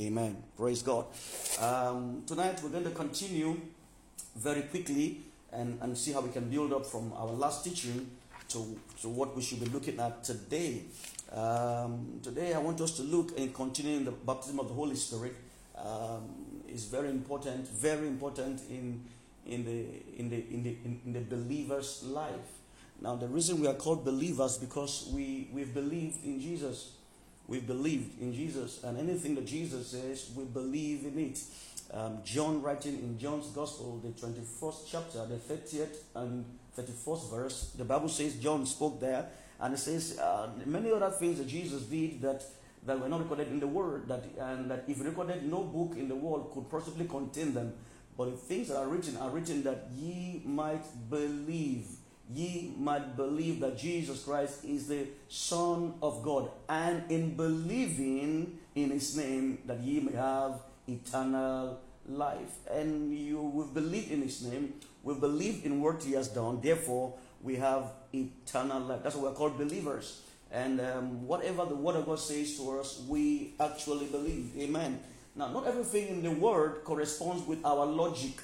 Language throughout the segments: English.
Amen. Praise God. Um, tonight we're going to continue very quickly and, and see how we can build up from our last teaching to, to what we should be looking at today. Um, today I want us to look and continue in the baptism of the Holy Spirit. Um, is very important, very important in in the in the in the in, in the believer's life. Now the reason we are called believers because we we've believed in Jesus. We've believed in Jesus, and anything that Jesus says, we believe in it. Um, John writing in John's Gospel, the 21st chapter, the 30th and 31st verse, the Bible says John spoke there, and it says uh, many other things that Jesus did that that were not recorded in the Word, that and that if recorded, no book in the world could possibly contain them. But the things that are written are written that ye might believe ye might believe that Jesus Christ is the Son of God, and in believing in his name that ye may have eternal life. And you will believe in his name, we believe in what he has done, therefore we have eternal life. That's why we're called believers. And um, whatever the word of God says to us, we actually believe. Amen. Now, not everything in the word corresponds with our logic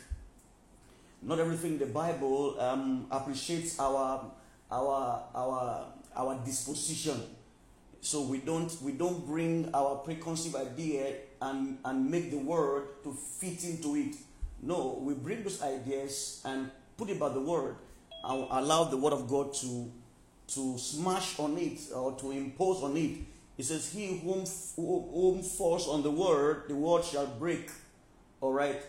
not everything in the Bible um, appreciates our our our our disposition. So we don't we don't bring our preconceived idea and and make the word to fit into it. No, we bring those ideas and put it by the word and allow the word of God to to smash on it or to impose on it. It says, "He whom whom falls on the word, the word shall break." All right.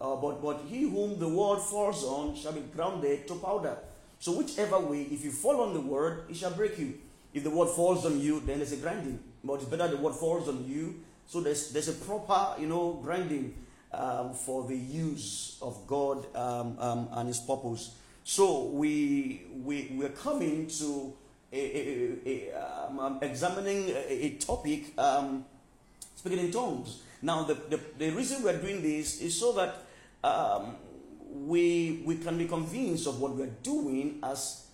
Uh, but, but he whom the word falls on shall be grounded to powder. So, whichever way, if you fall on the word, it shall break you. If the word falls on you, then there's a grinding. But it's better the word falls on you. So, there's, there's a proper, you know, grinding um, for the use of God um, um, and His purpose. So, we, we, we're coming to a, a, a, um, um, examining a, topic, um, speaking in tongues. Now, the, the, the reason we're doing this is so that um, we, we can be convinced of what we're doing as,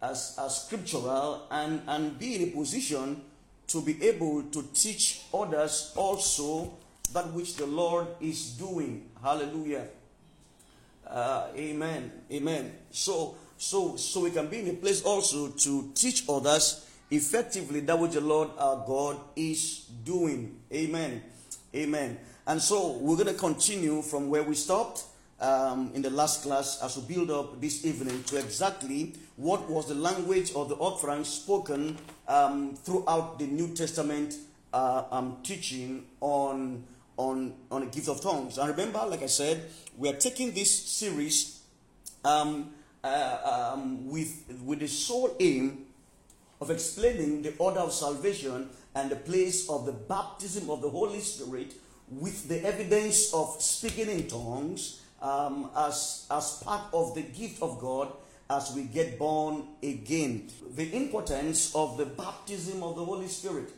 as, as scriptural and, and be in a position to be able to teach others also that which the Lord is doing. Hallelujah. Uh, amen. Amen. So, so, so we can be in a place also to teach others effectively that which the Lord our God is doing. Amen. Amen. And so we're going to continue from where we stopped um, in the last class as we build up this evening to exactly what was the language of the utterance spoken um, throughout the New Testament uh, um, teaching on, on, on the gift of tongues. And remember, like I said, we are taking this series um, uh, um, with, with the sole aim of explaining the order of salvation and the place of the baptism of the Holy Spirit with the evidence of speaking in tongues um, as, as part of the gift of God as we get born again. The importance of the baptism of the Holy Spirit.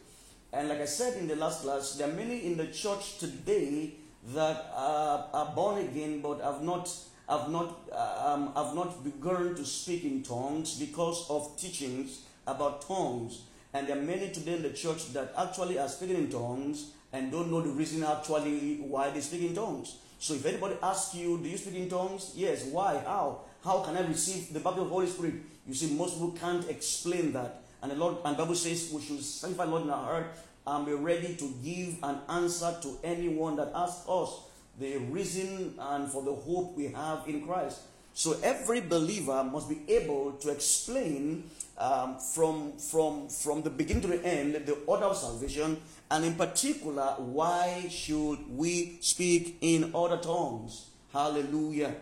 And like I said in the last class, there are many in the church today that are, are born again but have not have not um, have not begun to speak in tongues because of teachings about tongues. And there are many today in the church that actually are speaking in tongues and don't know the reason actually why they speak in tongues. So if anybody asks you, do you speak in tongues? Yes. Why? How? How can I receive the baptism of the Holy Spirit? You see, most people can't explain that. And the Lord and Bible says we should sanctify the Lord in our heart and be ready to give an answer to anyone that asks us the reason and for the hope we have in Christ. So every believer must be able to explain um, from, from, from the beginning to the end the order of salvation and in particular, why should we speak in other tongues? Hallelujah.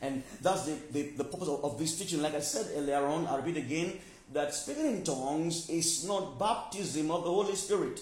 And that's the, the, the purpose of, of, this teaching. Like I said earlier on, I'll repeat again that speaking in tongues is not baptism of the Holy Spirit.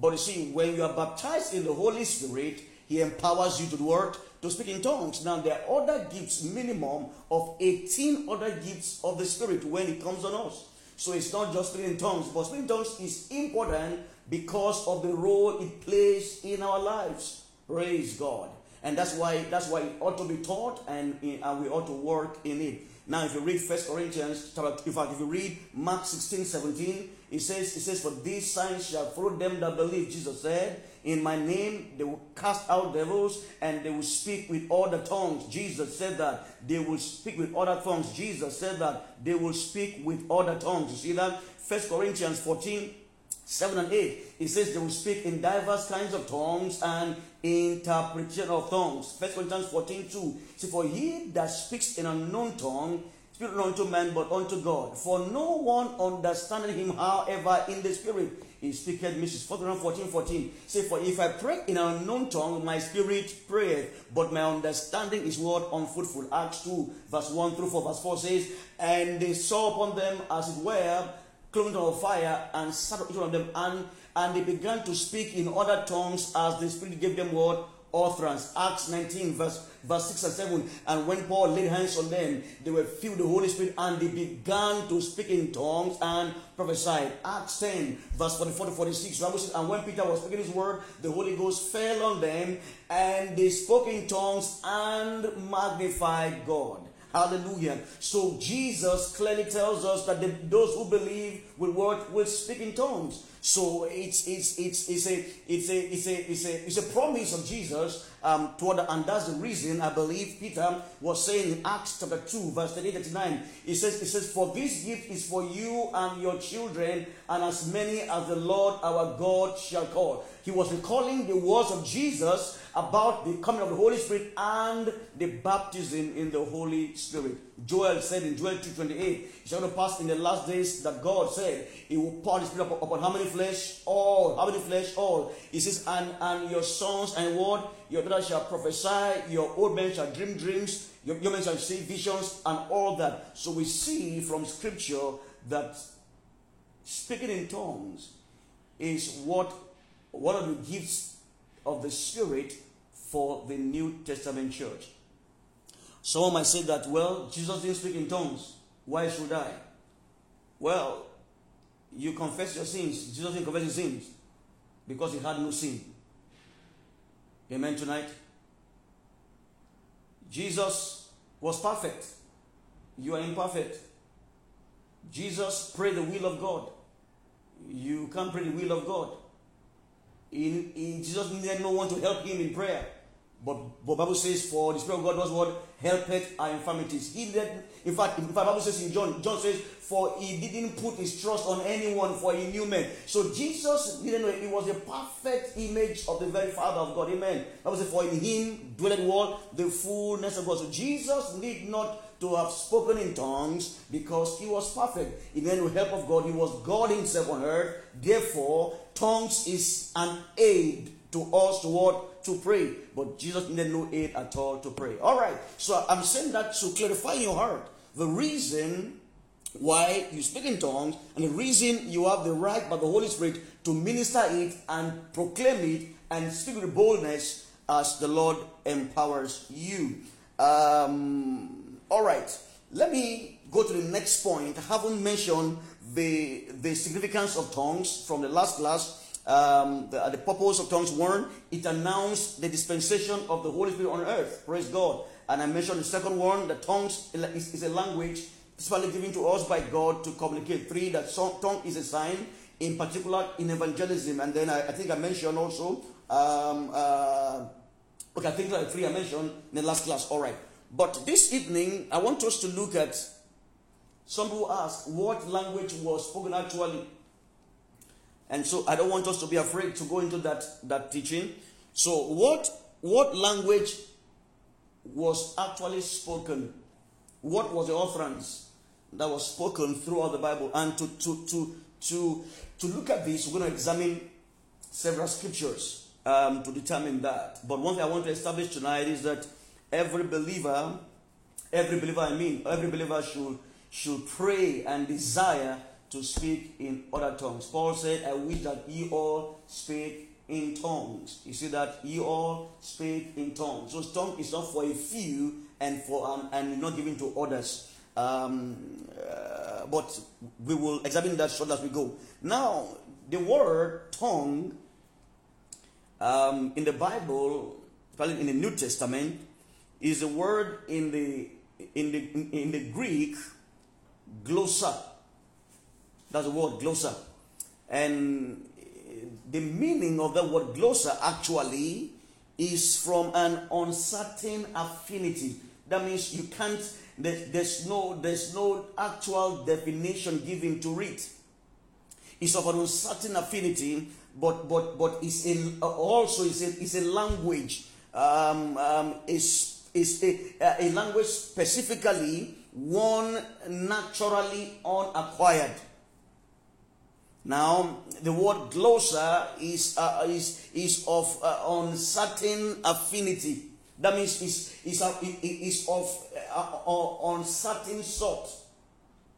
But you see, when you are baptized in the Holy Spirit, He empowers you to do what? To speak in tongues. Now, there are other gifts, minimum of 18 other gifts of the Spirit when it comes on us. So it's not just speaking in tongues, but speaking in tongues is important because of the role it plays in our lives. Praise God. And that's why that's why it ought to be taught and, and we ought to work in it. Now, if you read First Corinthians, in fact, if you read Mark 16, 17, It says, it says, For these signs shall follow them that believe. Jesus said, In my name they will cast out devils and they will speak with other tongues. Jesus said that. They will speak with other tongues. Jesus said that. They will speak with other tongues. You see that? First Corinthians 14 7 and 8, it says they will speak in diverse kinds of tongues and interpretation of tongues. First Corinthians 14 2. See, for he that speaks in unknown tongue, speak not unto man but unto God. For no one understanding him, however, in the spirit. He speaketh mysteries. 14 14. Say, for if I pray in an unknown tongue, my spirit prayeth, but my understanding is what unfruitful. Acts 2, verse 1 through 4, verse 4 says, And they saw upon them as it were cloven of fire and sat on each one of them, and, and they began to speak in other tongues as the Spirit gave them what? Utterance. Acts 19, verse, verse 6 and 7. And when Paul laid hands on them, they were filled with the Holy Spirit and they began to speak in tongues and prophesied. Acts 10, verse 44 to 46. Bible says, and when Peter was speaking his word, the Holy Ghost fell on them and they spoke in tongues and magnified God. Hallelujah. So Jesus clearly tells us that the, those who believe will work will speak in tongues. So it's it's it's it's a it's a it's a it's a it's a promise of Jesus um toward and that's the reason I believe Peter was saying in Acts chapter 2, verse 38 39. He says, it says, For this gift is for you and your children, and as many as the Lord our God shall call. He was recalling the words of Jesus about the coming of the Holy Spirit and the baptism in the Holy Spirit. Joel said in Joel 2.28, it shall pass in the last days that God said, He will pour His Spirit upon how many flesh? All. How many flesh? All. He says, and, and your sons and what? Your daughters shall prophesy, your old men shall dream dreams, your young men shall see visions, and all that. So we see from Scripture that speaking in tongues is what one of the gifts of the Spirit for the New Testament church. Someone might say that, well, Jesus didn't speak in tongues. Why should I? Well, you confess your sins. Jesus didn't confess his sins because he had no sin. Amen tonight? Jesus was perfect. You are imperfect. Jesus prayed the will of God. You can't pray the will of God. In, in Jesus needed no one to help him in prayer. But, but Bible says, for the Spirit of God does what? Helpeth our infirmities. He did, in fact, in fact, Bible says in John, John says, for he didn't put his trust on anyone, for he knew men. So Jesus didn't know it was a perfect image of the very Father of God. Amen. Bible says, for in him dwelleth what? The fullness of God. So Jesus need not to have spoken in tongues because he was perfect. In the help of God, he was God himself on earth. Therefore, tongues is an aid to us to what? To pray. But Jesus needed no aid at all to pray. All right. So I'm saying that to clarify in your heart the reason why you speak in tongues and the reason you have the right by the Holy Spirit to minister it and proclaim it and speak with boldness as the Lord empowers you. Um, all right. Let me go to the next point. I haven't mentioned the, the significance of tongues from the last class um, the, the, purpose of tongues one, it announced the dispensation of the Holy Spirit on earth. Praise God. And I mentioned the second one, the tongues is, is a language specially given to us by God to communicate. Three, that tongue is a sign, in particular in evangelism. And then I, I think I mentioned also, um, uh, okay, I think like three I mentioned in the last class. All right. But this evening, I want us to look at some who ask what language was spoken actually and so I don't want us to be afraid to go into that, that teaching. So what, what language was actually spoken? What was the utterance that was spoken throughout the Bible? And to, to, to, to, to look at this, we're going to examine several scriptures um, to determine that. But one thing I want to establish tonight is that every believer, every believer I mean, every believer should, should pray and desire to speak in other tongues. Paul said, I wish that ye all speak in tongues. You see that ye all speak in tongues. So tongue is not for a few and for um, and not given to others. Um, uh, but we will examine that short as we go. Now, the word tongue um, in the Bible, probably in the New Testament, is a word in the in the in the Greek glossa that's the word glossa. And the meaning of the word glossa actually is from an uncertain affinity. That means you can't, there's, no, there's no actual definition given to it. It's of an uncertain affinity, but, but, but it's in, also it's a, it's a language. Um, um, it's, it's a, a language specifically one naturally unacquired. Now, the word glossa is, uh, is, is of uh, uncertain affinity. That means it's, it's, uh, it's of uh, uncertain sort,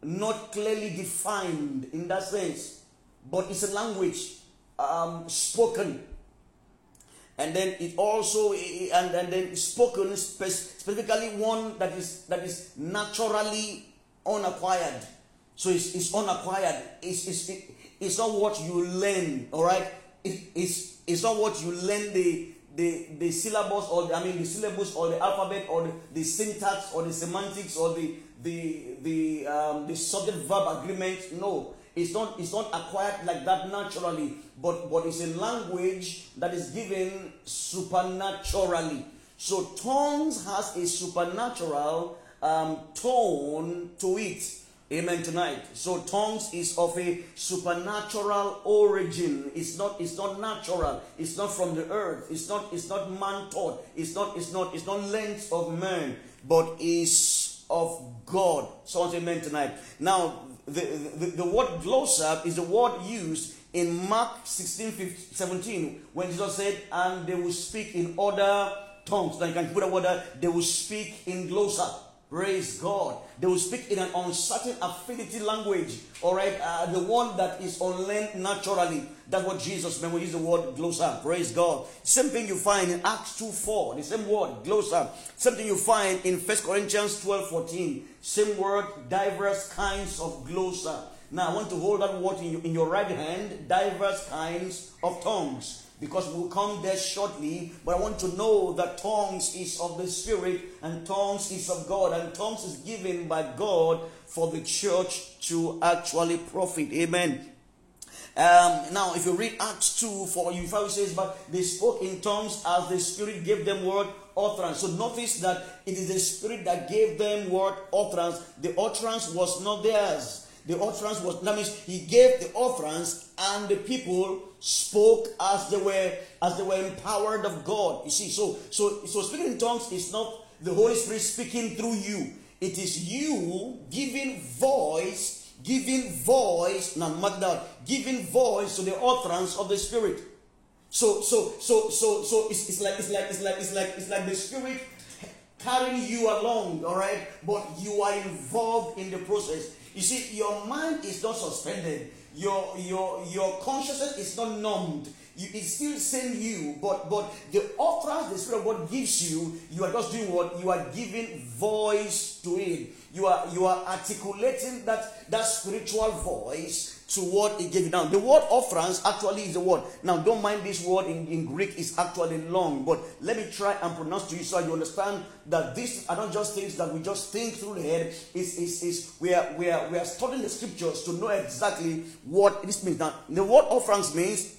not clearly defined in that sense, but it's a language um, spoken. And then it also and, and then spoken specifically one that is that is naturally unacquired. So it's, it's unacquired. It's, it's, it's not what you learn, all right? It, it's, it's not what you learn the, the, the syllabus or the, I mean the syllabus or the alphabet or the, the syntax or the semantics or the the the um, the subject verb agreement. No, it's not it's not acquired like that naturally, but but it's a language that is given supernaturally. So tongues has a supernatural um, tone to it. Amen tonight. So tongues is of a supernatural origin. It's not it's not natural. It's not from the earth. It's not it's not man taught. It's not it's not it's not length of man, but is of God. Say amen tonight. Now the, the, the word glossa is the word used in Mark 16, 15, 17 when Jesus said, and they will speak in other tongues. Now you can put a word they will speak in glossa. Praise God. They will speak in an uncertain affinity language, all right? Uh, the one that is unlearned naturally. That's what Jesus meant when he used the word glossa. Praise God. Same thing you find in Acts 2 4, the same word, glossa. Something you find in First Corinthians 12 14. Same word, diverse kinds of glossa. Now I want to hold that word in your, in your right hand, diverse kinds of tongues because we'll come there shortly. But I want to know that tongues is of the Spirit and tongues is of God, and tongues is given by God for the church to actually profit. Amen. Um, now, if you read Acts 2, for you, five says, But they spoke in tongues as the Spirit gave them word utterance. So notice that it is the Spirit that gave them word utterance. The utterance was not theirs. The utterance was, that means he gave the utterance and the people spoke as they were as they were empowered of God. You see, so so so speaking in tongues is not the Holy Spirit speaking through you. It is you giving voice, giving voice, not mark giving voice to the utterance of the Spirit. So so so so so it's, it's like it's like it's like it's like it's like the Spirit carrying you along, all right, but you are involved in the process. You see, your mind is not suspended. Your your your consciousness is not numbed. You, it's still same you, but but the utterance the Spirit of God gives you, you are just doing what you are giving voice to it. You are you are articulating that that spiritual voice to what he gave you. Now, the word utterance actually is the word. Now, don't mind this word in, in Greek is actually long, but let me try and pronounce to you so you understand that this are not just things that we just think through the head. Is is is we are we are we are studying the scriptures to know exactly what this means. Now, the word utterance means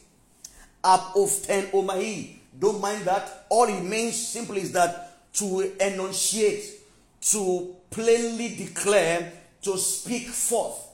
apophthengomai. Don't mind that. All it means simply is that to enunciate, to plainly declare, to speak forth.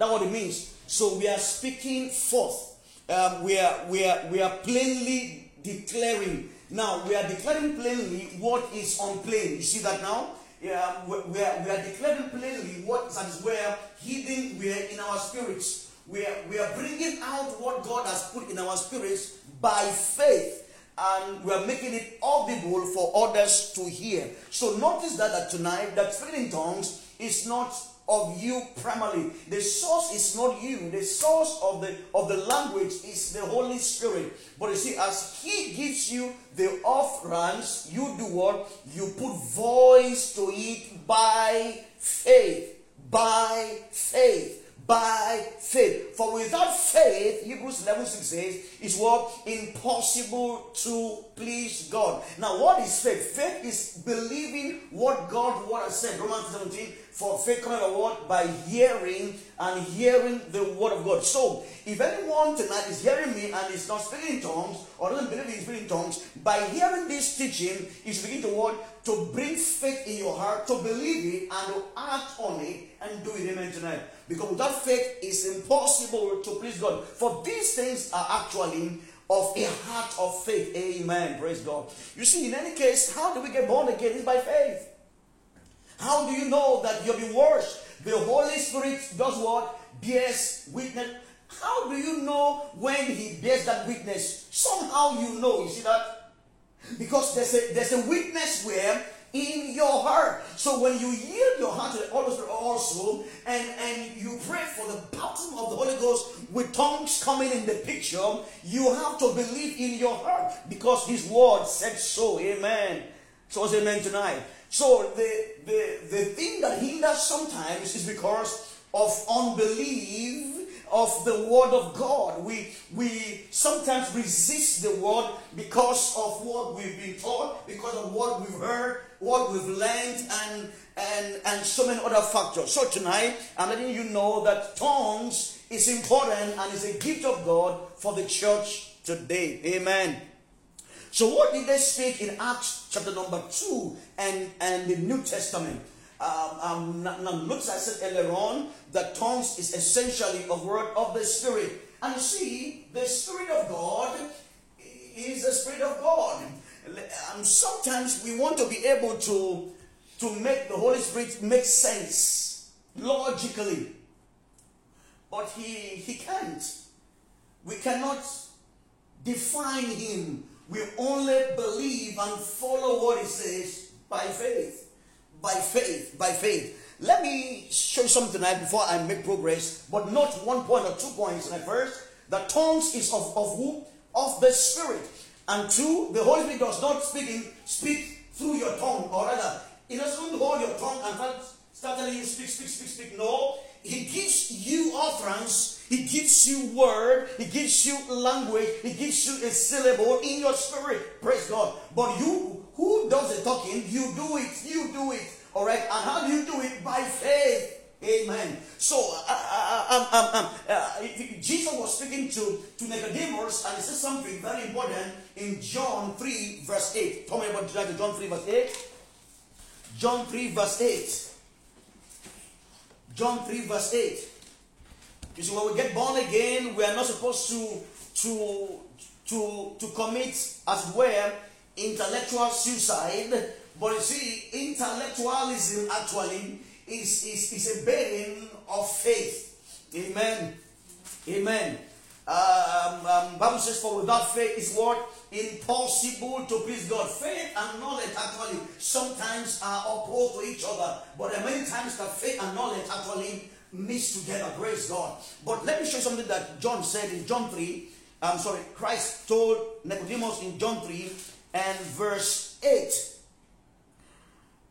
That's what it means. So we are speaking forth. Um, we, are, we, are, we are plainly declaring. Now, we are declaring plainly what is unplain. You see that now? Yeah, we, are, we are declaring plainly what that is where hidden we are in our spirits. We are, we are bringing out what God has put in our spirits by faith and we are making it audible for others to hear. So notice that, that tonight that speaking in tongues is not of you primarily. The source is not you. The source of the of the language is the Holy Spirit. But you see, as He gives you the offerings, you do what? You put voice to it by faith. By faith by faith. For without faith, Hebrews 11 6 says, is what? Impossible to please God. Now, what is faith? Faith is believing what God what has said. Romans 17, for faith coming by what? By hearing, and hearing the word of God. So, if anyone tonight is hearing me and is not speaking in tongues or doesn't believe in speaking in tongues, by hearing this teaching, you should to what? To bring faith in your heart, to believe it, and to act on it and do it. Amen tonight. Because without faith, it's impossible to please God. For these things are actually of a heart of faith. Amen. Praise God. You see, in any case, how do we get born again? It's by faith. How do you know that you've been washed? The Holy Spirit does what? Bears witness. How do you know when He bears that witness? Somehow you know. You see that? Because there's a there's a witness where in your heart. So when you yield your heart to the Holy Spirit also, and, and you pray for the baptism of the Holy Ghost with tongues coming in the picture, you have to believe in your heart because His word said so. Amen. So it's amen tonight. So the, the, the thing that hinders sometimes is because of unbelief of the word of God. We we sometimes resist the word because of what we've been taught, because of what we've heard, what we've learned, and and and so many other factors. So tonight, I'm letting you know that tongues is important and is a gift of God for the church today. Amen. So what did they speak in Acts chapter number 2 and, and the New Testament? Um, um, looks I said earlier on that tongues is essentially a word of the Spirit. And you see, the Spirit of God is the Spirit of God. Sometimes we want to be able to, to make the Holy Spirit make sense logically. But he, he can't. We cannot define him we only believe and follow what he says by faith. By faith. By faith. Let me show you something tonight before I make progress. But not one point or two points at first. The tongues is of, of who? Of the Spirit. And two, the Holy Spirit does not speak, in, speak through your tongue, or rather, it doesn't hold your tongue and start, start telling you speak, speak, speak, speak. No, he gives you utterance, He gives you word, He gives you language, He gives you a syllable in your spirit. Praise God. But you, who does the talking? You do it. You do it. All right. And how do you do it? By faith. Amen. So, uh, uh, uh, um, um, um, uh, Jesus was speaking to, to Nicodemus, and he said something very important in John 3, verse 8. Tell me about John 3, verse 8. John 3, verse 8. John 3, verse 8. You see, when we get born again, we are not supposed to, to, to, to commit as well intellectual suicide. But you see, intellectualism actually is, is, is a bearing of faith. Amen. Amen. Um, um, Bible says, for without faith is what? Impossible to please God. Faith and knowledge actually sometimes are opposed to each other. But there are many times that faith and knowledge actually mix together. Praise God. But let me show you something that John said in John 3. I'm sorry, Christ told Nicodemus in John 3 and verse 8.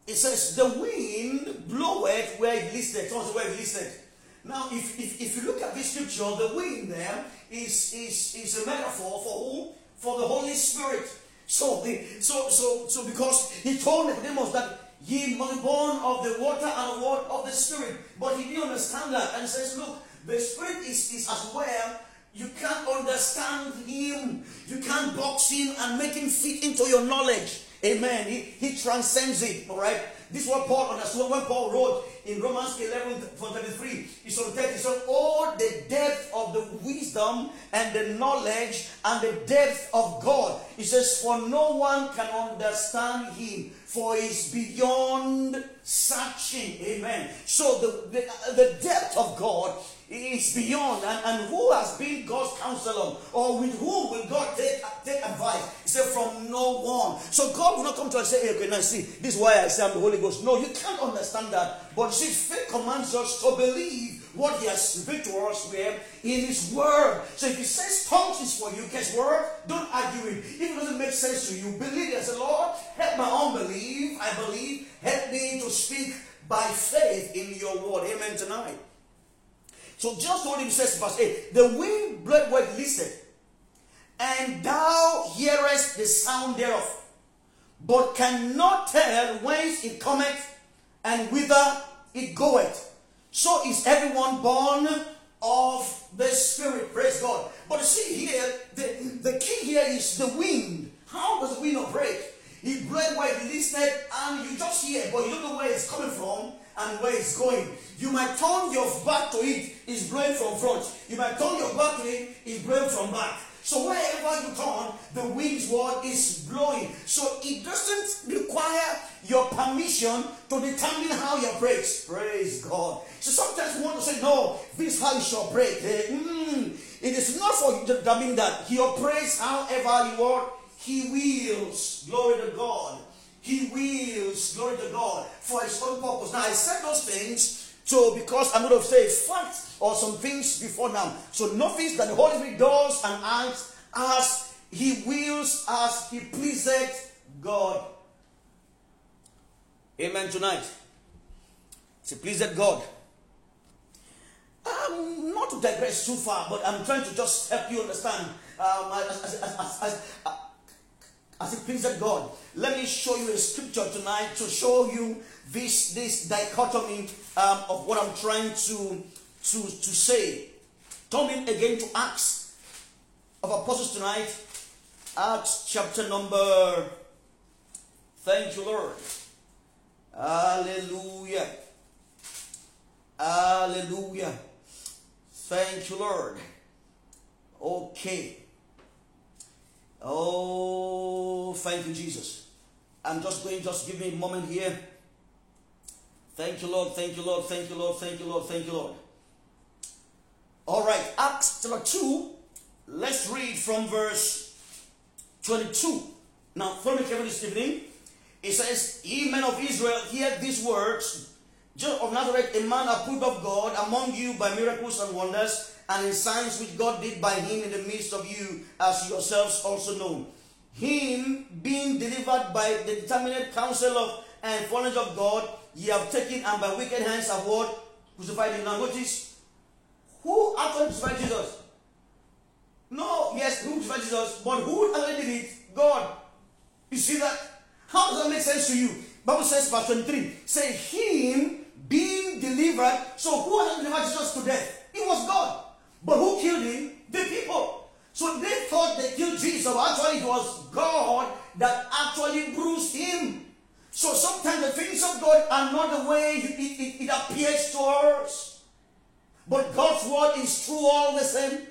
It says, The wind bloweth where it listed. Someone where it listed. Now, if, if, if you look at this scripture, the wind there is, is, is a metaphor for who? For the Holy Spirit. So, the, so, so, so because he told Nicodemus that ye must be born of the water and word of the Spirit. But he didn't understand that and says, look, the Spirit is, is as well. You can't understand him. You can't box him and make him fit into your knowledge. Amen. He, he transcends it. All right. This is what Paul understood when Paul wrote in Romans 11 33. He said, he said, all the depth of the wisdom and the knowledge and the depth of God. He says, for no one can understand him, for he's beyond searching. Amen. So the, the, the depth of God is beyond. And, and who has been God's counselor? Or with whom will God take, take advice? He said, from no one. So God will not come to us and say, hey, okay, now see, this is why I say I'm the Holy Ghost. No, you can't understand that. But see, faith commands us to believe what He has spoken to us with in His Word. So if He says tongues is for you, guess what? Don't argue it. If it doesn't make sense to you, believe it. I say, Lord, help my unbelief. I believe. Help me to speak by faith in your word. Amen tonight. So just told him, says verse 8, the wind bloweth where it listed, and thou hearest the sound thereof, but cannot tell whence it cometh and whither it goeth. so is everyone born of the Spirit. Praise God. But see here, the, the key here is the wind. How does the wind operate? He blowed where it listed, and you just hear, but you don't know where it's coming from and where it's going. You might turn your back to it, it's blowing from front. You might turn your back to it, it's blowing from back. So wherever you turn, the wind's word is blowing. So it doesn't require your permission to determine how you praise. Praise God. So sometimes we want to say, no, this is how you should pray. Mm, it is not for determining that he operates however you want. He wills. Glory to God. He wills. Glory to God. For his own purpose. Now I said those things so, because I'm going to say facts or some things before now. So, notice that the Holy Spirit does and acts as He wills, as He pleases God. Amen tonight. He pleased God. Um, not to digress too far, but I'm trying to just help you understand um, as, as, as, as, as it pleased God. Let me show you a scripture tonight to show you this this dichotomy um, of what I'm trying to to to say. Coming again to Acts of Apostles tonight, Acts chapter number. Thank you, Lord. Hallelujah. Hallelujah. Thank you, Lord. Okay. Oh, thank you, Jesus. I'm just going, just give me a moment here. Thank you, Lord. Thank you, Lord. Thank you, Lord. Thank you, Lord. Thank you, Lord. All right, Acts chapter 2. Let's read from verse 22. Now, follow me carefully this evening. It says, Ye men of Israel, hear these words. John of Nazareth, a man approved of God among you by miracles and wonders and in signs which God did by him in the midst of you, as yourselves also know. Him being delivered by the determinate counsel of and foreknowledge of God, ye have taken and by wicked hands have what? Crucified him. Now notice, who actually crucified Jesus? No, yes, who crucified Jesus, but who actually did it? God. You see that? How does that make sense to you? Bible says, verse 23, say, Him being delivered. So who has delivered Jesus to death? It was God. But who killed him? The people. So they thought they killed Jesus. Actually, it was God that actually bruised him. So sometimes the things of God are not the way it, it, it appears to us. But God's word is true all the same.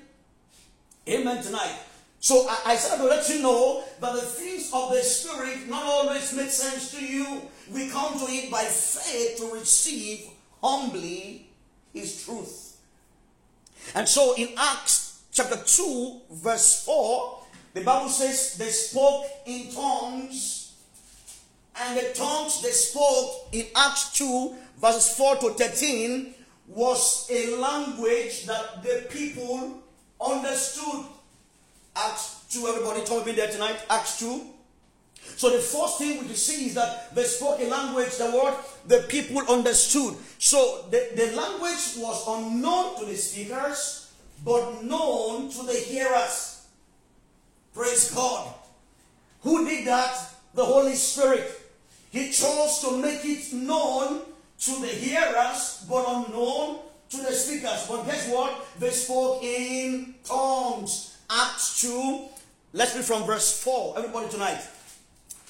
Amen tonight. So I, I said to let you know that the things of the Spirit not always make sense to you. We come to it by faith to receive humbly His truth. And so in Acts chapter 2, verse 4, the Bible says they spoke in tongues. And the tongues they spoke in Acts 2, verses 4 to 13, was a language that the people understood. Acts 2, everybody told me there tonight. Acts 2. So the first thing we see is that they spoke a language that what the people understood. So the, the language was unknown to the speakers, but known to the hearers. Praise God. Who did that? The Holy Spirit. He chose to make it known to the hearers, but unknown to the speakers. But guess what? They spoke in tongues. Acts 2. Let's read from verse 4. Everybody tonight.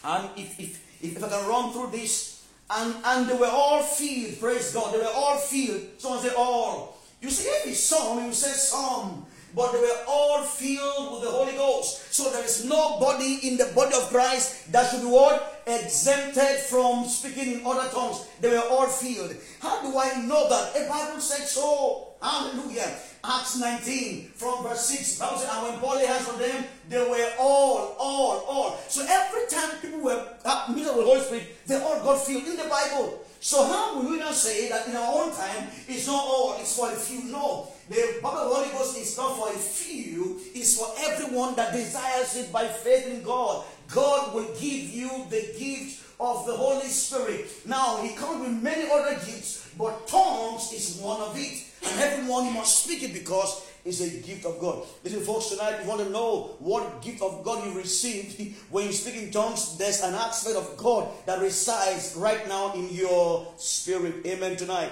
And if, if, if I can run through this, and, and they were all filled, praise God, they were all filled. Someone say all. Oh, you see, every some, you say some, but they were all filled with the Holy Ghost. So there is nobody in the body of Christ that should be what? Exempted from speaking in other tongues. They were all filled. How do I know that? The Bible said so. Hallelujah. Acts 19 from verse 6. Bible and when Paul hands on them, they were all, all, all. So every time people were uh, meeting with the Holy Spirit, they all got filled in the Bible. So how will we not say that in our own time it's not all, it's for a few? No. The Bible of Holy Ghost is not for a few, it's for everyone that desires it by faith in God. God will give you the gift of the Holy Spirit. Now, He comes with many other gifts, but tongues is one of it. And everyone must speak it because it's a gift of God. Listen, folks, tonight if you want to know what gift of God you received. When you speak in tongues, there's an aspect of God that resides right now in your spirit. Amen tonight.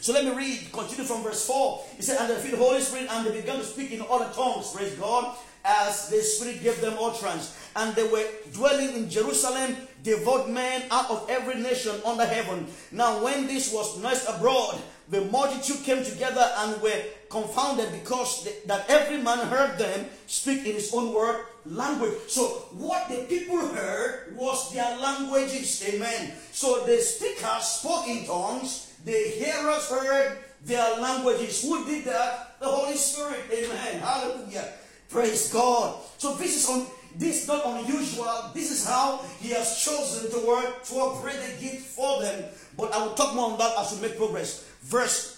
So let me read, continue from verse 4. He said, And they filled the Holy Spirit, and they began to speak in other tongues, praise God, as the Spirit gave them utterance. And they were dwelling in Jerusalem, devout men out of every nation under heaven. Now, when this was noised abroad, the multitude came together and were confounded because they, that every man heard them speak in his own word language. So what the people heard was their languages. Amen. So the speakers spoke in tongues. The hearers heard their languages. Who did that? The Holy Spirit. Amen. Hallelujah. Praise God. So this is on this is not unusual. This is how He has chosen to work to operate the gift for them. But I will talk more on that as we make progress. Verse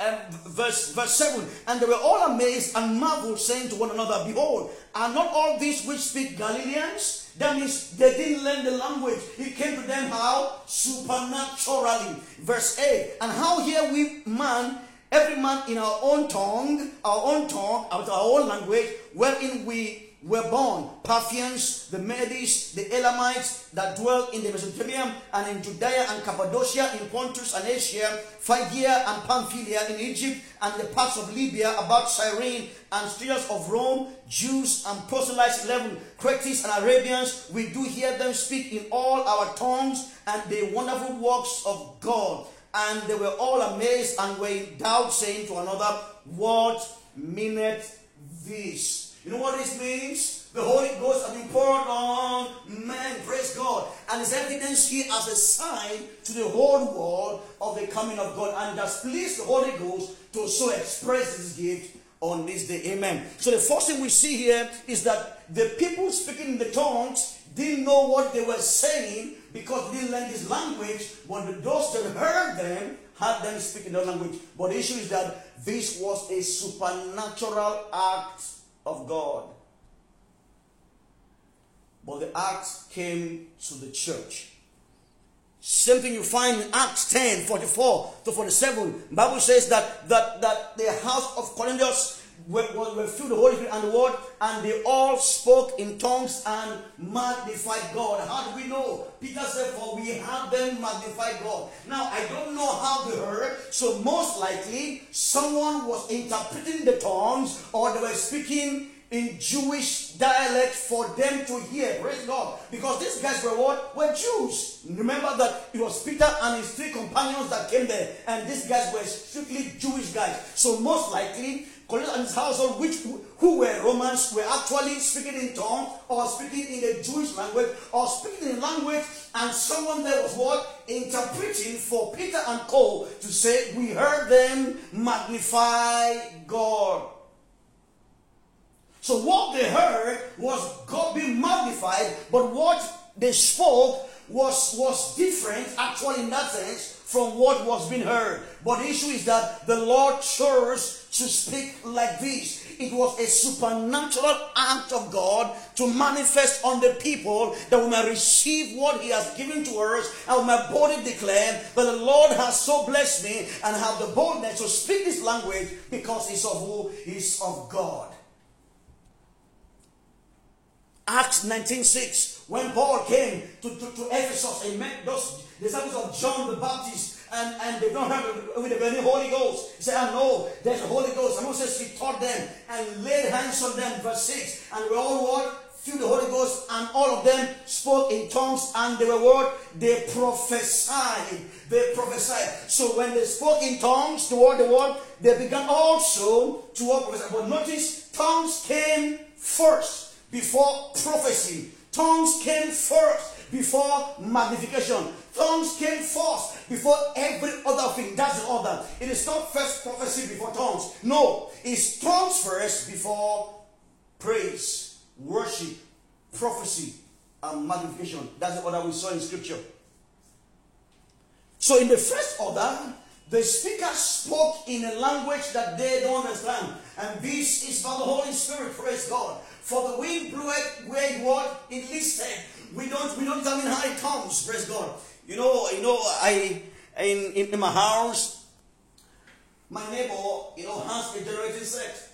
um, verse verse 7 and they were all amazed and marveled saying to one another behold are not all these which speak galileans? That means they didn't learn the language. It came to them how? Supernaturally. Verse 8 and how here we man every man in our own tongue our own tongue our own language wherein we were born Parthians, the Medes, the Elamites that dwell in the Mesopotamia and in Judea and Cappadocia, in Pontus and Asia, Phrygia and Pamphylia, in Egypt and the parts of Libya about Cyrene, and strangers of Rome, Jews and proselytes, 11, Cretans and Arabians. We do hear them speak in all our tongues and the wonderful works of God. And they were all amazed and were in doubt, saying to another, What meaneth this? You know what this means? The Holy Ghost has been poured on men. Praise God. And it's evidence here as a sign to the whole world of the coming of God. And that's pleased the Holy Ghost to so express his gift on this day. Amen. So the first thing we see here is that the people speaking in the tongues didn't know what they were saying because they didn't learn this language. When the those that heard them had them speak in their language. But the issue is that this was a supernatural act of God. But the acts came to the church. Same thing you find in Acts 10, 44 to 47. Bible says that, that, that the house of Cornelius were, were, filled the Holy Spirit and the Word, and they all spoke in tongues and magnified God. How do we know? Peter said, For we have them magnify God. Now, I don't know how they heard, so most likely someone was interpreting the tongues or they were speaking in Jewish dialect for them to hear. Praise God. Because these guys were what? Were Jews. Remember that it was Peter and his three companions that came there. And these guys were strictly Jewish guys. So most likely, Cornelius and his household, which who were Romans, were actually speaking in tongue or speaking in the Jewish language or speaking in language, and someone there was what interpreting for Peter and Co to say, "We heard them magnify God." So what they heard was God being magnified, but what they spoke was was different, actually in that sense, from what was being heard. But the issue is that the Lord chose to speak like this. It was a supernatural act of God to manifest on the people that we may receive what He has given to us and we may boldly declare that the Lord has so blessed me and have the boldness to speak this language because it's of who? It's of God. Acts 19.6, when Paul came to, to, to Ephesus met those disciples of John the Baptist, and, and they don't have with any Holy Ghost. He said, ah, I know there's a Holy Ghost. And Moses he taught them and laid hands on them, verse 6. And we all what? Filled the Holy Ghost, and all of them spoke in tongues, and they were what? They prophesied. They prophesied. So when they spoke in tongues toward the world, they began also to prophesy. But notice, tongues came first before prophecy. Tongues came first before magnification. Tongues came first before every other thing. That's the order. It is not first prophecy before tongues. No, it's tongues first before praise, worship, prophecy, and magnification. That's the order we saw in scripture. So, in the first order, the speaker spoke in a language that they don't understand. And this is by the Holy Spirit, praise God. For the wind blew it where it was, it listed. We don't we don't determine how it comes, praise God. You know, you know, I in, in, my house, my neighbor, you know, has a generating set.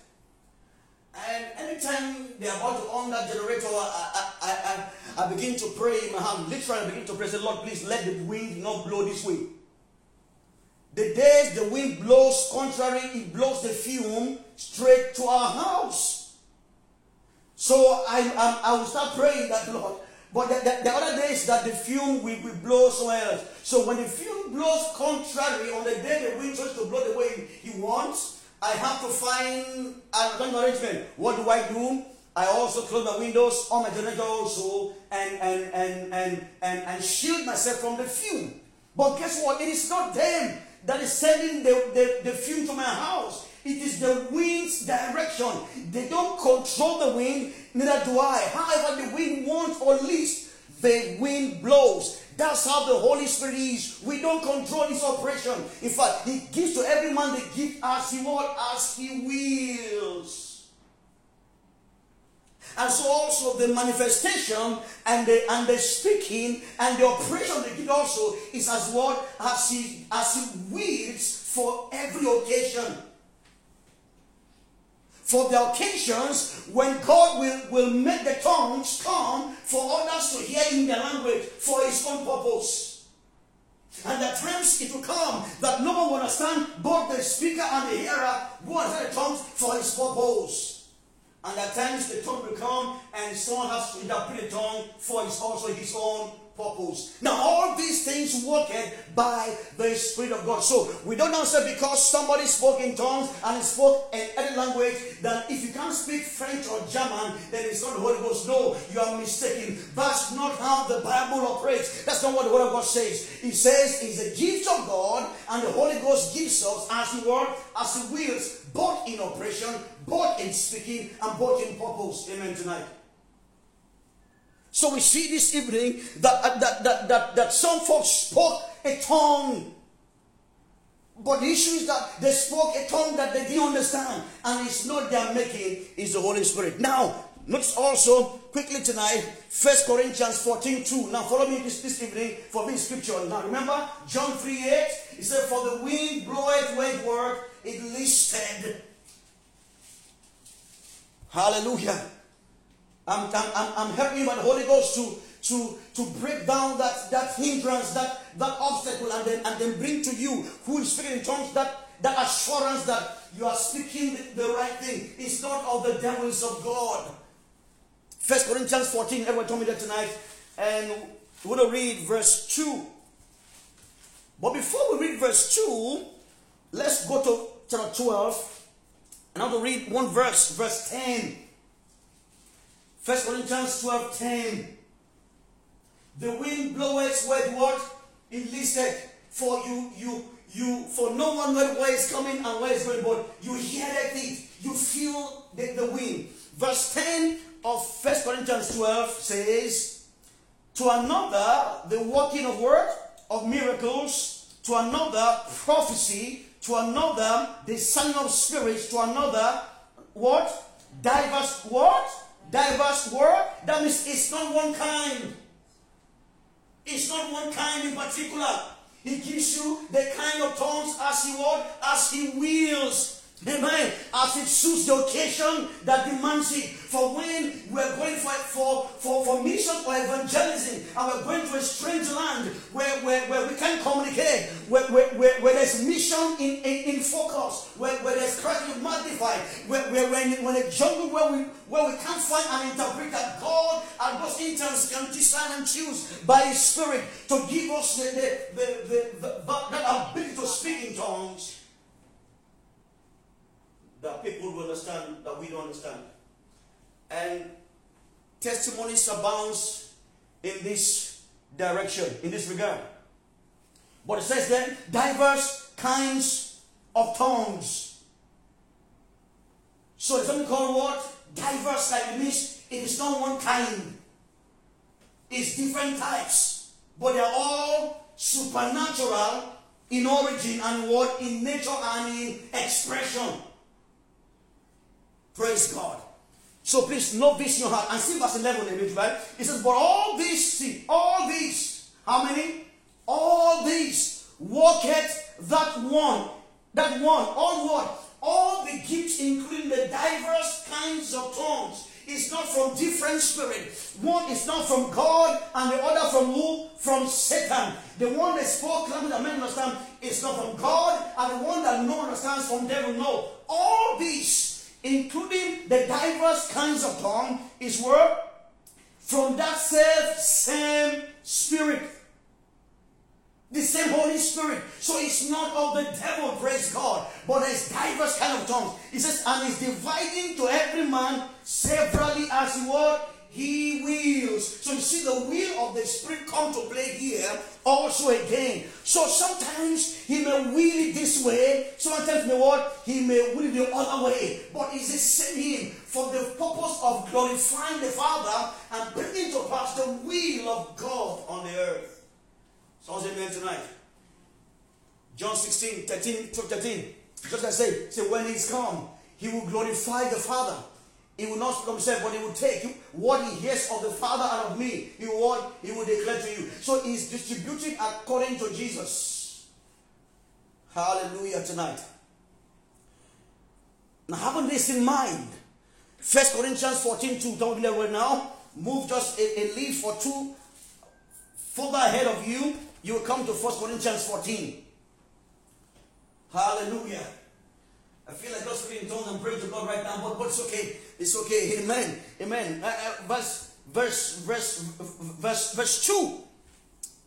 And anytime they're about to on that generator, I, I, I, I, begin to pray in my hand. Literally, I begin to pray, say, Lord, please let the wind not blow this way. the days the wind blows contrary, it blows the fume straight to our house. So I, I, I will start praying that, Lord, but the, the, the, other days that the fume will, will blow somewhere else. So when the fume blows contrary on the day the wind starts to blow the way he wants, I have to find an arrangement. What do I do? I also close my windows on my generator also and and and and and, and shield myself from the fume. But guess what? It is not them that is sending the, the, the fume to my house. It is the wind's direction. They don't control the wind, neither do I. However, the wind wants or least, the wind blows. That's how the Holy Spirit is. We don't control His operation. In fact, He gives to every man the gift as He what? As He wills. And so also the manifestation and the and the speaking and the operation the gift also is as what as he as he wills for every occasion for the occasions when God will, will make the tongues come for others to hear in their language for his own purpose. And at times it will come that no one will understand both the speaker and the hearer who understand the tongues for his purpose. And at times the tongue will come and someone has to interpret the tongue for his also his own purpose. Now, all these things worked by the Spirit of God. So we don't answer because somebody spoke in tongues and spoke in any language that if you can't speak French or German, then it's not the Holy Ghost. No, you are mistaken. That's not how the Bible operates. That's not what the Word of God says. It says it's a gift of God, and the Holy Ghost gives us as He word, as He wills, both in operation, both in speaking, and both in purpose. Amen. Tonight. So we see this evening that, uh, that, that, that, that some folks spoke a tongue. But the issue is that they spoke a tongue that they didn't understand. And it's not their making, it's the Holy Spirit. Now, notice also quickly tonight, First Corinthians 14 2. Now follow me this, this evening for this scripture. Now remember, John 3 8, he said, For the wind bloweth work, it listed. Hallelujah. I'm, I'm, I'm helping you by the Holy Ghost to, to, to break down that, that hindrance, that, that obstacle, and then, and then bring to you who is speaking in tongues that, that assurance that you are speaking the, right thing. It's not of the devils of God. First Corinthians 14, everyone told me that tonight. And we're going to read verse 2. But before we read verse 2, let's go to chapter 12. And I'm to read one verse, verse 10. First Corinthians 12 10. The wind bloweth where what? It listed for you, you, you, for no one knows where it's coming and where it's going, but you hear it, you feel the, the wind. Verse 10 of First Corinthians 12 says, To another, the working of word, of miracles, to another, prophecy, to another, the sign of spirits, to another, what? Diverse what? Diverse word, that means it's not one kind. It's not one kind in particular. He gives you the kind of tongues as he wants, as he wills. Amen. As it suits the occasion that demands it. For when we're going for, for, for, for mission or evangelism and we're going to a strange land where, where, where we can't communicate, where, where, where, where there's mission in, in, in focus, where, where there's Christ magnified, where, where we're in, a jungle where we, where we can't find an interpreter, God and those interns can decide and choose by His Spirit to give us the, the, the, the, the, that ability to speak in tongues that people will understand that we don't understand. And testimonies abounds in this direction, in this regard. But it says then, diverse kinds of tongues. So it's something called what? Diverse, like it means it is not one kind. It's different types. But they're all supernatural in origin and what? In nature and in expression. Praise God. So please note this in your heart and see verse 11 in it, right? It says, But all these, see, all these, how many? All these worketh that one, that one, all what? All the gifts, including the diverse kinds of tongues, is not from different spirit. One is not from God and the other from who? From Satan. The one that spoke language that men understand is not from God and the one that no one understands from devil. No. All these, including the diverse kinds of tongue, is where? From that self same spirit. The same Holy Spirit. So it's not of the devil, praise God. But there's diverse kind of tongues. He says, and is dividing to every man severally as he what? He wills. So you see the will of the Spirit come to play here also again. So sometimes he may will it this way, sometimes may what? He may will it the other way. But it's the same him for the purpose of glorifying the Father and bringing to pass the will of God on the earth. Say amen tonight. John 16, 13, 13. Just I say, say when he's come, he will glorify the Father. He will not of himself, but he will take what he hears of the Father and of me. He will he will declare to you. So he's distributing according to Jesus. Hallelujah tonight. Now having this in mind, First Corinthians 14, 2, don't let right now. Move just a, a leaf or two further ahead of you you will come to 1 Corinthians 14. Hallelujah. I feel like just speaking in tongues and praying to God right now, but, but it's okay. It's okay. Amen. Amen. Uh, uh, verse, verse, verse, verse, verse 2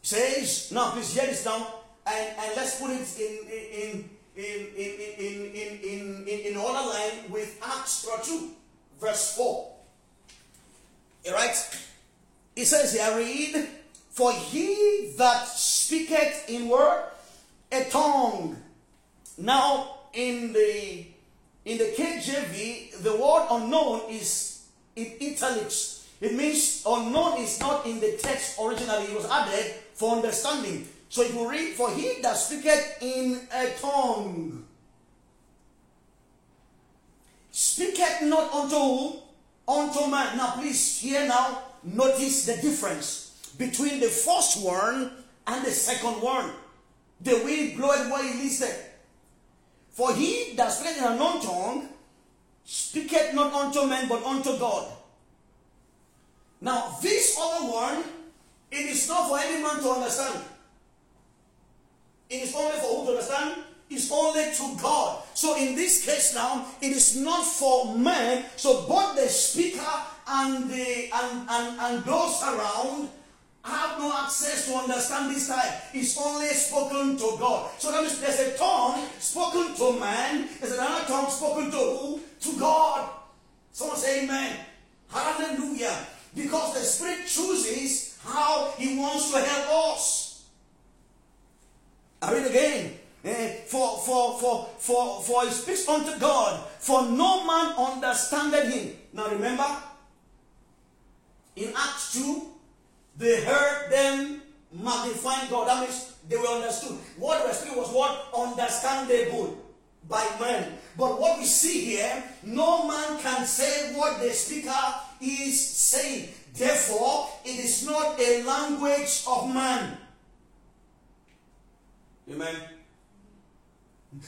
says, now please hear this down and, and let's put it in, in, in, in, in, in, in, in, in order line with Acts 2, verse 4. All right? It says here, read, for he that speaketh in word a tongue. Now in the in the KJV, the word unknown is in italics. It means unknown is not in the text originally, it was added for understanding. So if you read, for he that speaketh in a tongue speaketh not unto whom? Unto man. Now please here now notice the difference between the first one and the second one. The wind bloweth where he listed. For he that speaketh in a known tongue speaketh not unto men but unto God. Now, this other one, it is not for any man to understand. It is only for who to understand? It's only to God. So in this case now, it is not for man. So both the speaker and the and, and, and those around have no access to understand this type. It's only spoken to God. So that means there's a tongue spoken to man, there's another tongue spoken to who? To God. Someone say amen. Hallelujah. Because the Spirit chooses how He wants to help us. I read again. Eh, for, for, for, for, for he speaks unto God, for no man understandeth him. Now remember, in Acts 2, they heard them magnifying God. That means they were understood. What they were was what? Understandable by men. But what we see here, no man can say what the speaker is saying. Therefore, it is not a language of man. Amen.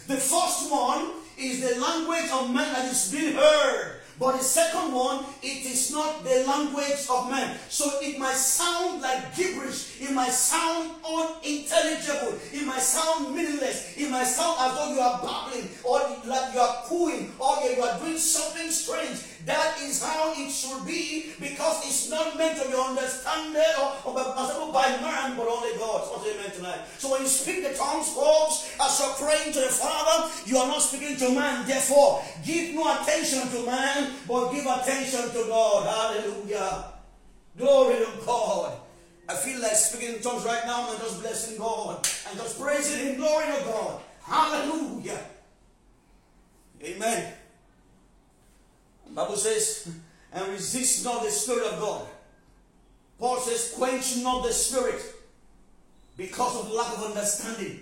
The first one is the language of man that is being heard. But the second one, it is not the language of man. So it might sound like gibberish. It might sound unintelligible. It might sound meaningless. It might sound as though you are babbling or like you are cooing or you are doing something strange. That is how it should be because it's not meant to be understood or, or by man, but only God. What meant tonight. So when you speak the tongues, folks, as you're praying to the Father, you are not speaking to man. Therefore, give no attention to man, but give attention to God. Hallelujah. Glory to God. I feel like speaking in tongues right now and just blessing God and just praising Him. Glory to God. Hallelujah. Amen. Says, and resist not the Spirit of God. Paul says, quench not the Spirit because of lack of understanding.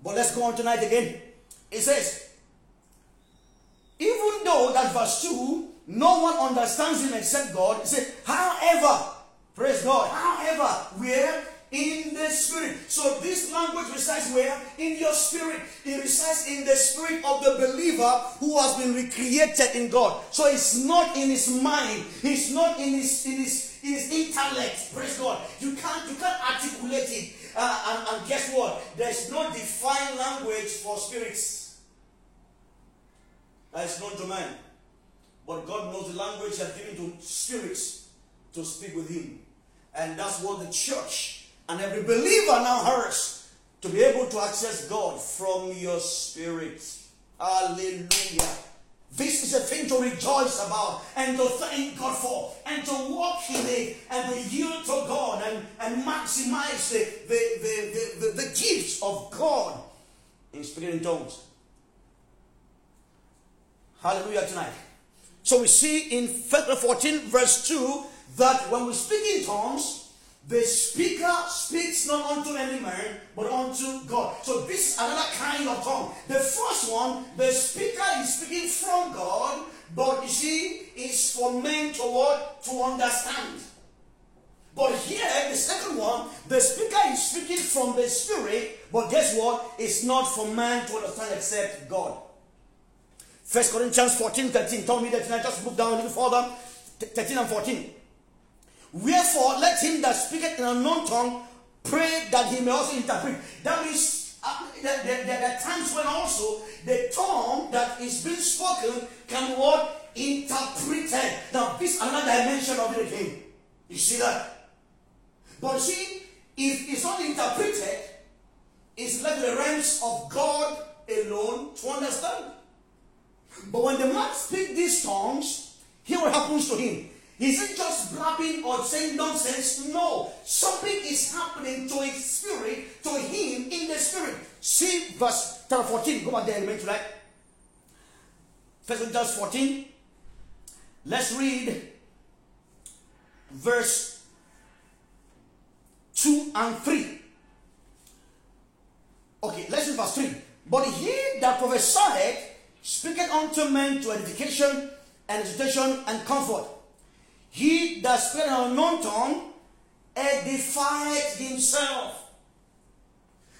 But let's go on tonight again. It says, even though that verse 2, no one understands him except God, it says, however, praise God, however, where In the spirit. So this language resides where? In your spirit. It resides in the spirit of the believer who has been recreated in God. So it's not in his mind. It's not in his in his in his intellect. Praise God. You can't you can't articulate it. Uh, and, and guess what? There's no defined language for spirits. That is known to man. But God knows the language He has given to spirits to speak with Him. And that's what the church and every believer now has to be able to access God from your spirit. Hallelujah. This is a thing to rejoice about and to thank God for and to walk in it and to yield to God and, and maximize the, the, the, the, the, the gifts of God in speaking in tongues. Hallelujah tonight. So we see in Philippians 14 verse 2 that when we speak in tongues, the speaker speaks not unto any man, but unto God. So this is another kind of tongue. The first one, the speaker is speaking from God, but you see, is for men to what? To understand. But here, the second one, the speaker is speaking from the Spirit, but guess what? It's not for man to understand except God. First Corinthians 14, 13 told me that, I just move down a little further. 13 and 14. Wherefore, let him that speaketh in a known tongue pray that he may also interpret. That means uh, there, are times when also the tongue that is being spoken can what interpreted. Now, this is another dimension of it again. You see that? But see, if it's not interpreted, it's left the realms of God alone to understand. But when the man speaks these tongues, here what happens to him. Is it just blabbing or saying nonsense? No. Something is happening to his spirit, to him in the spirit. See verse 14. Go back there and make right. First Corinthians 14. Let's read verse 2 and 3. Okay, let's read verse 3. But he that prophesied speaketh unto men to edification and exhortation and comfort. He that speaketh in an unknown tongue edifieth himself.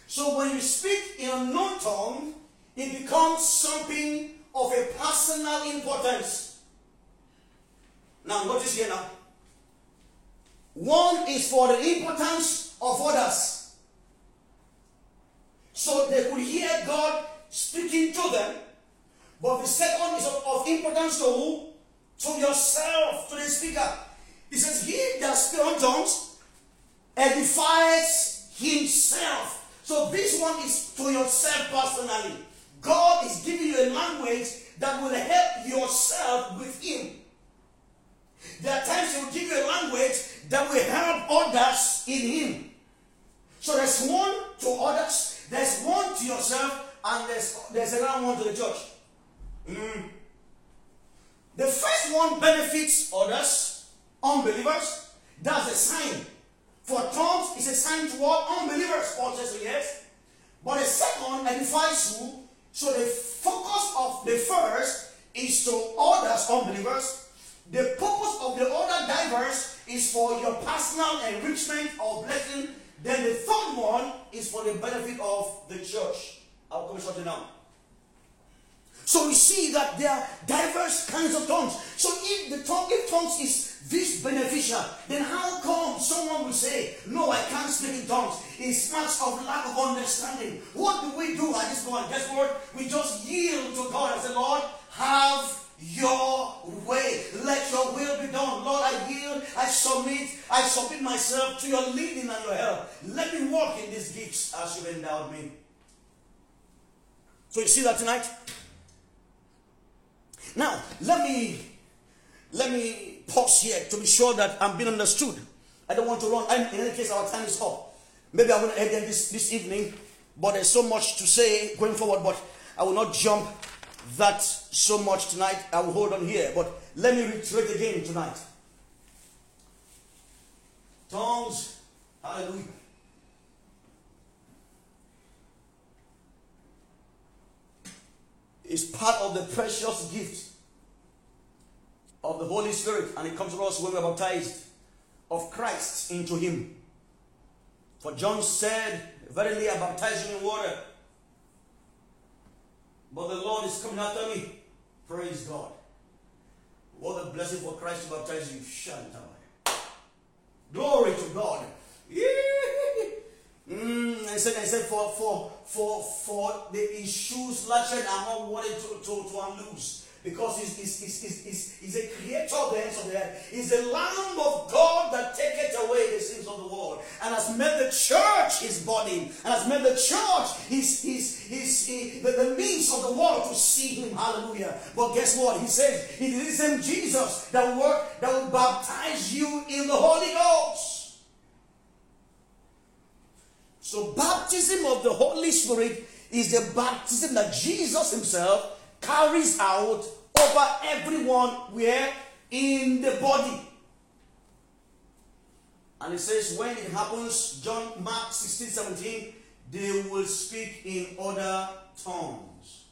So when you speak in a known tongue, it becomes something of a personal importance. Now notice here now. One is for the importance of others. So they could hear God speaking to them. But the second is of importance to who? To yourself, to the speaker. He says, He that speaks on tongues edifies himself. So this one is to yourself personally. God is giving you a language that will help yourself with Him. There are times He will give you a language that will help others in Him. So there's one to others, there's one to yourself, and there's, there's another one to the church. Mm. The first one benefits others, unbelievers. That's a sign. For tongues, it's a sign to all unbelievers. Paul says oh, yes. But the second edifies you. So the focus of the first is to others, unbelievers. The purpose of the other diverse is for your personal enrichment or blessing. Then the third one is for the benefit of the church. I'll come shortly now. So we see that there are diverse kinds of tongues. So if the tongue, if tongues is this beneficial, then how come someone will say, No, I can't speak in tongues? It's much of lack of understanding. What do we do at this point? Guess what? We just yield to God and say, Lord, have your way. Let your will be done. Lord, I yield, I submit, I submit myself to your leading and your help. Let me walk in these gifts as you've endowed me. So you see that tonight? Now, let me let me pause here to be sure that I'm being understood. I don't want to run. And in any case, our time is up. Maybe I'm going to end this this evening, but there's so much to say going forward. But I will not jump that so much tonight. I will hold on here. But let me reiterate again tonight. Tongues, hallelujah. Is part of the precious gift of the Holy Spirit, and it comes to us when we are baptized of Christ into Him. For John said, Verily I baptize you in water, but the Lord is coming after me. Praise God. What a blessing for Christ to baptize you. Shantai. Glory to God. Mm, I said, I said, for for for for the issues lashed are not wanted to, to, to unloose because he's, he's, he's, he's, he's, a creator of the ends of the earth. He's the Lamb of God that taketh away the sins of the world and has made the church his body and has made the church his, his, his, his the, the means of the world to see him. Hallelujah. But guess what? He says it is same Jesus that work that will baptize you in the Holy Ghost. So baptism of the Holy Spirit is the baptism that Jesus himself carries out over everyone where in the body. And it says, when it happens, John Mark 16, 17, they will speak in other tongues.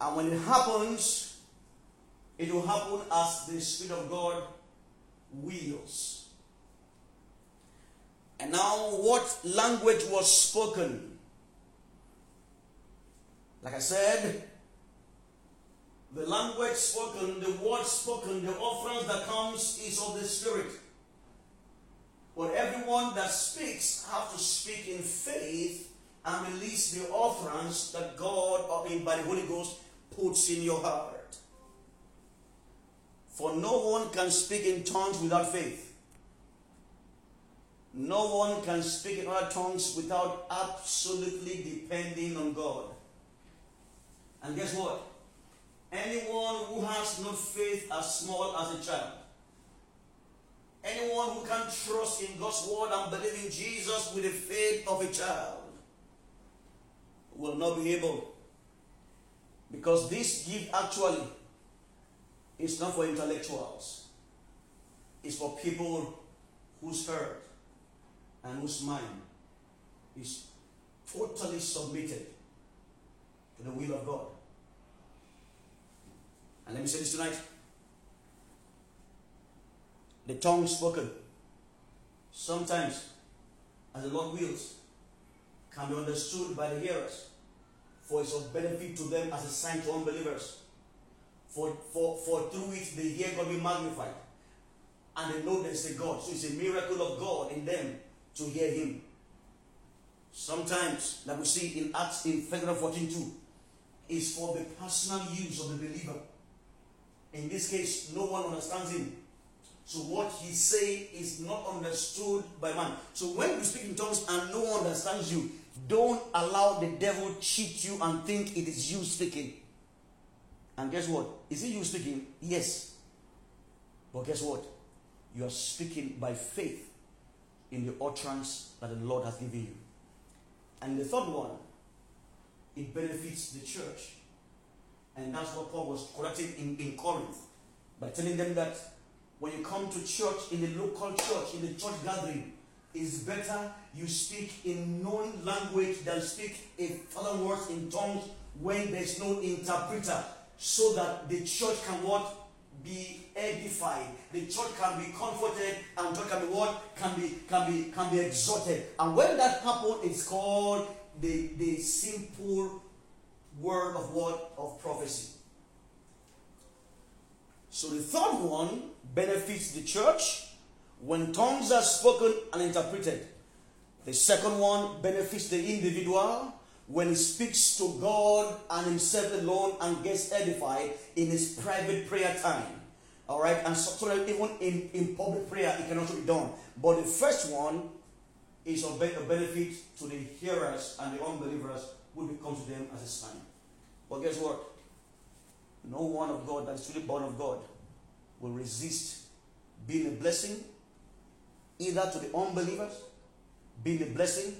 And when it happens, it will happen as the Spirit of God wills. And now, what language was spoken? Like I said, the language spoken, the word spoken, the offerings that comes is of the Spirit. But everyone that speaks have to speak in faith and release the offerings that God, I by the Holy Ghost, puts in your heart. For no one can speak in tongues without faith. No one can speak in other tongues without absolutely depending on God. And guess what? Anyone who has no faith as small as a child, anyone who can trust in God's word and believe in Jesus with the faith of a child, will not be able. Because this gift actually is not for intellectuals, it's for people whose heart and whose mind is totally submitted to the will of God. And let me say this tonight. The tongue spoken, sometimes, as the Lord wills, can be understood by the hearers, for it's of benefit to them as a sign to unbelievers. For, for, for through it they hear God be magnified, and they know there's a God. So it's a miracle of God in them to hear him. Sometimes, like we see in Acts in 14 2, is for the personal use of the believer. In this case, no one understands him. So what he say is not understood by man. So when you speak in tongues and no one understands you, don't allow the devil cheat you and think it is you speaking. And guess what? Is it you speaking? Yes. But guess what? You are speaking by faith in the utterance that the Lord has given you. And the third one, it benefits the church. And that's what Paul was correcting in, in Corinth by telling them that when you come to church, in the local church, in the church gathering, it's better you speak in known language than speak a further words in tongues when there's no interpreter, so that the church can what be edified. The church can be comforted, and church can be what? Can be can be can be exhorted. And when that happens, it's called the, the simple word of what? Of prophecy. So the third one benefits the church when tongues are spoken and interpreted. The second one benefits the individual when he speaks to God and himself alone and gets edified in his private prayer time. All right, and so, even in, in public prayer, it can also be done. But the first one is of benefit to the hearers and the unbelievers will become to them as a sign. But guess what? No one of God that is truly born of God will resist being a blessing either to the unbelievers, being a blessing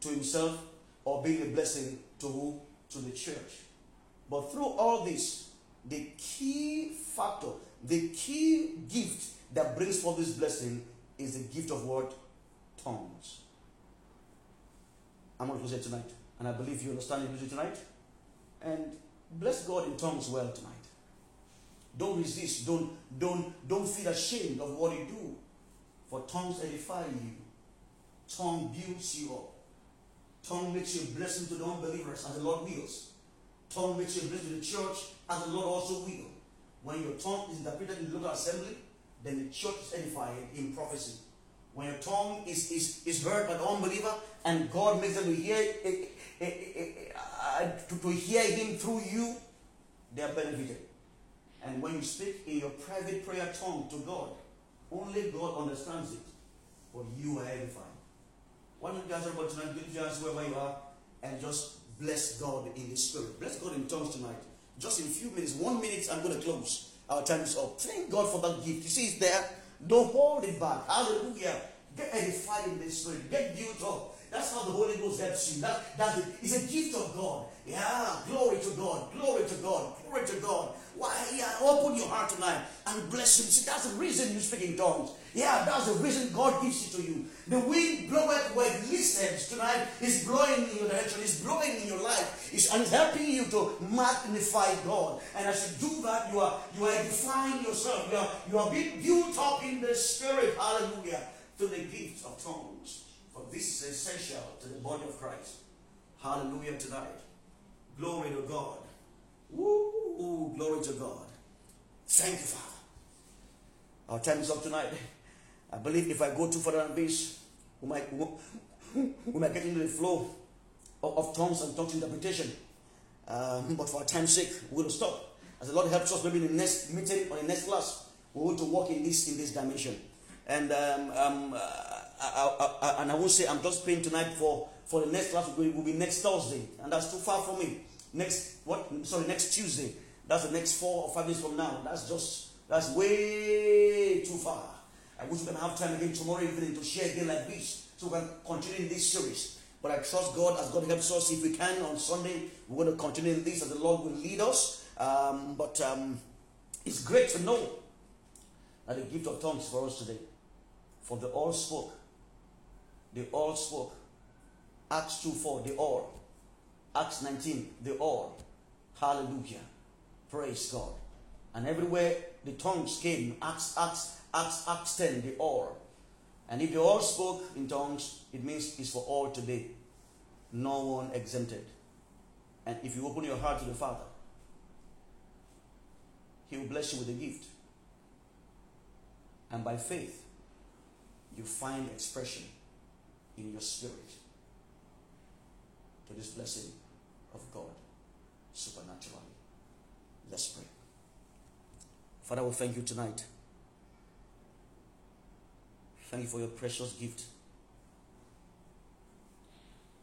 to himself, or being a blessing to who? To the church. But through all this, the key factor, the key gift that brings forth this blessing is the gift of what? Tongues. I'm going to it tonight. And I believe you understand it tonight. And bless God in tongues well tonight. Don't resist. Don't, don't, don't feel ashamed of what you do. For tongues edify you. Tongue builds you up. Tongue makes you a blessing to the unbelievers as the Lord wills. Tongue makes you a blessing to the church as the Lord also will. When your tongue is interpreted in the local assembly, then the church is edified in prophecy. When your tongue is, is, is heard by the unbeliever and God makes them to hear, eh, eh, eh, to, to hear Him through you, they are benefited. And when you speak in your private prayer tongue to God, only God understands it, but you are edified. Why guys, everybody tonight, wherever you are and just bless God in the spirit. Bless God in tongues tonight. Just in a few minutes, one minute, I'm going to close. Our time is up. Thank God for that gift. You see, it's there. Don't hold it back. Hallelujah. Get edified in the spirit. Get built up. That's how the Holy Ghost helps you. That, that's a gift of God. Yeah. Glory to God. Glory to God. Glory to God. Why? Yeah, open your heart tonight and bless Him. See, that's the reason you speak in tongues. Yeah, that's the reason God gives it to you. The wind bloweth where it listens tonight is blowing in your direction, it's blowing in your life, it's, helping you to magnify God. And as you do that, you are you are edifying yourself. You are you are being built up in the spirit. Hallelujah. To the gift of tongues. For this is essential to the body of Christ. Hallelujah tonight. Glory to God. Woo, glory to God. Thank you, Father. Our time is up tonight. I believe if I go too further than this, we might, we might get into the flow of, of tongues and tongues interpretation. Um, but for our time's sake, we will stop. As the Lord helps us, maybe in the next meeting or the next class, we want to walk in this in this dimension. And um, um, uh, I, I, I, and I won't say I'm just praying tonight for for the next class be, will be next Thursday, and that's too far for me next what sorry next Tuesday. That's the next four or five days from now. That's just that's way too far. I wish we can have time again tomorrow evening to share again like this, so we can continue in this series. But I trust God as God helps us. If we can on Sunday, we're going to continue in this as the Lord will lead us. Um, but um, it's great to know that the gift of tongues for us today. For they all spoke. They all spoke. Acts 2 4, they all. Acts 19, they all. Hallelujah. Praise God. And everywhere the tongues came, Acts, Acts, Acts, Acts 10, they all. And if they all spoke in tongues, it means it's for all today. No one exempted. And if you open your heart to the Father, He will bless you with a gift. And by faith, you find expression in your spirit to this blessing of God supernaturally. Let's pray. Father, we thank you tonight. Thank you for your precious gift.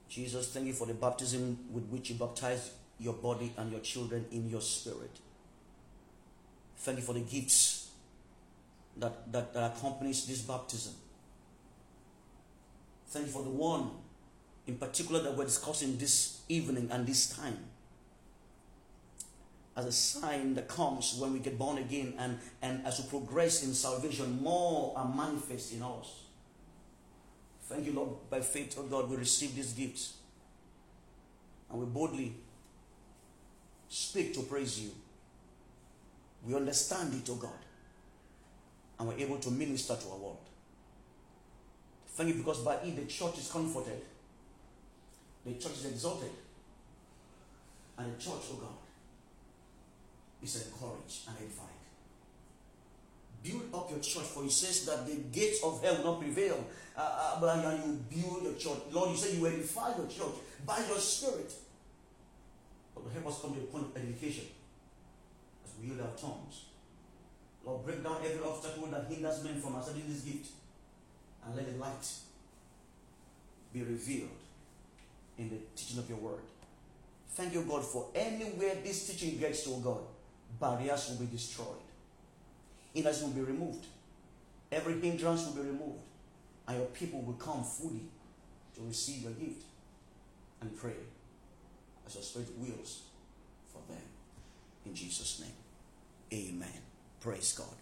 Jesus, thank you for the baptism with which you baptize your body and your children in your spirit. Thank you for the gifts that, that, that accompanies this baptism. Thank you for the one in particular that we're discussing this evening and this time as a sign that comes when we get born again and, and as we progress in salvation, more are manifest in us. Thank you, Lord. By faith, oh God, we receive these gifts. And we boldly speak to praise you. We understand it, oh God. And we're able to minister to our world. Thank you because by it the church is comforted, the church is exalted, and the church, oh God, is encouraged and edified. Build up your church, for he says that the gates of hell will not prevail. Uh, uh, but you build your church. Lord, you say you edify your church by your spirit. But help us come to the point of edification as we yield our tongues. Lord, break down every obstacle that hinders men from accepting this gift and let the light be revealed in the teaching of your word. Thank you, God, for anywhere this teaching gets to, God, barriers will be destroyed. Hindrances will be removed. Every hindrance will be removed. And your people will come fully to receive your gift and pray as your spirit wills for them. In Jesus' name. Amen. Praise God.